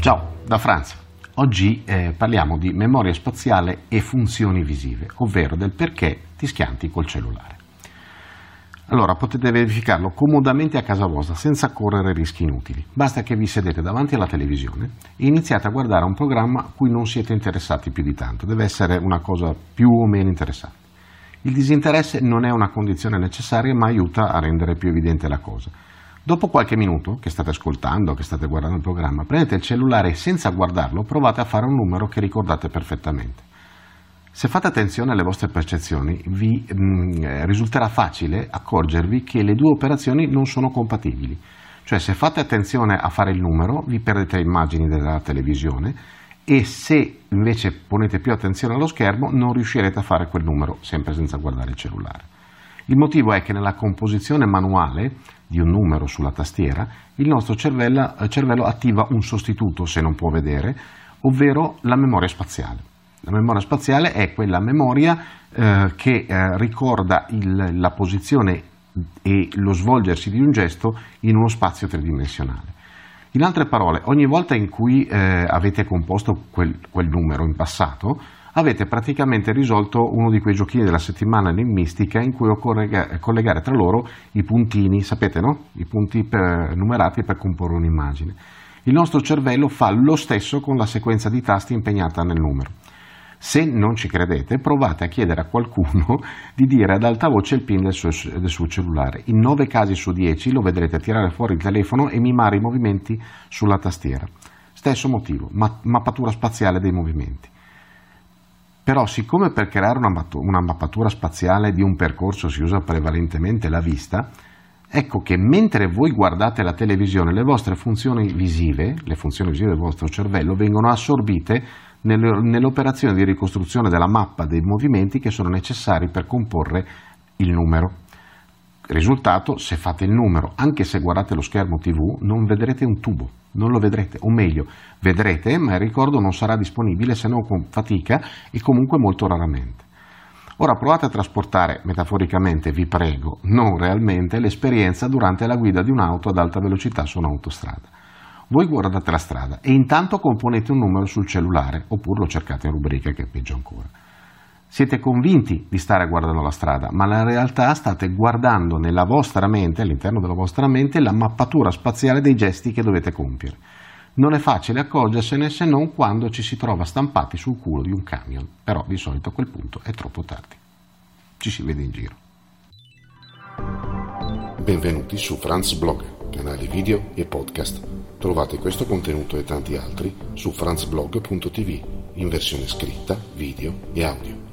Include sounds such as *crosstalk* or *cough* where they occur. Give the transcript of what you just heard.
Ciao, da Franz. Oggi eh, parliamo di memoria spaziale e funzioni visive, ovvero del perché ti schianti col cellulare. Allora potete verificarlo comodamente a casa vostra senza correre rischi inutili. Basta che vi sedete davanti alla televisione e iniziate a guardare un programma a cui non siete interessati più di tanto. Deve essere una cosa più o meno interessante. Il disinteresse non è una condizione necessaria ma aiuta a rendere più evidente la cosa. Dopo qualche minuto che state ascoltando, che state guardando il programma, prendete il cellulare e senza guardarlo provate a fare un numero che ricordate perfettamente. Se fate attenzione alle vostre percezioni, vi mh, mm, eh, risulterà facile accorgervi che le due operazioni non sono compatibili. Cioè se fate attenzione a fare il numero, vi perdete le immagini della televisione e se invece ponete più attenzione allo schermo, non riuscirete a fare quel numero sempre senza guardare il cellulare. Il motivo è che nella composizione manuale di un numero sulla tastiera, il nostro cervello, eh, cervello attiva un sostituto, se non può vedere, ovvero la memoria spaziale. La memoria spaziale è quella memoria eh, che eh, ricorda il, la posizione e lo svolgersi di un gesto in uno spazio tridimensionale. In altre parole, ogni volta in cui eh, avete composto quel, quel numero in passato, avete praticamente risolto uno di quei giochini della settimana enigmistica in cui occorre collegare tra loro i puntini, sapete no? I punti per, numerati per comporre un'immagine. Il nostro cervello fa lo stesso con la sequenza di tasti impegnata nel numero. Se non ci credete, provate a chiedere a qualcuno *laughs* di dire ad alta voce il PIN del suo, del suo cellulare. In 9 casi su 10 lo vedrete tirare fuori il telefono e mimare i movimenti sulla tastiera. Stesso motivo, ma- mappatura spaziale dei movimenti. Però siccome per creare una, una mappatura spaziale di un percorso si usa prevalentemente la vista, ecco che mentre voi guardate la televisione le vostre funzioni visive, le funzioni visive del vostro cervello, vengono assorbite nell'operazione di ricostruzione della mappa dei movimenti che sono necessari per comporre il numero. Risultato, se fate il numero, anche se guardate lo schermo TV, non vedrete un tubo, non lo vedrete, o meglio, vedrete, ma il ricordo non sarà disponibile se non con fatica e comunque molto raramente. Ora provate a trasportare, metaforicamente vi prego, non realmente, l'esperienza durante la guida di un'auto ad alta velocità su un'autostrada. Voi guardate la strada e intanto componete un numero sul cellulare, oppure lo cercate in rubrica che è peggio ancora. Siete convinti di stare guardando la strada, ma in realtà state guardando nella vostra mente, all'interno della vostra mente, la mappatura spaziale dei gesti che dovete compiere. Non è facile accorgersene se non quando ci si trova stampati sul culo di un camion, però di solito a quel punto è troppo tardi. Ci si vede in giro. Benvenuti su Franz Blog, canale video e podcast. Trovate questo contenuto e tanti altri su franzblog.tv in versione scritta, video e audio.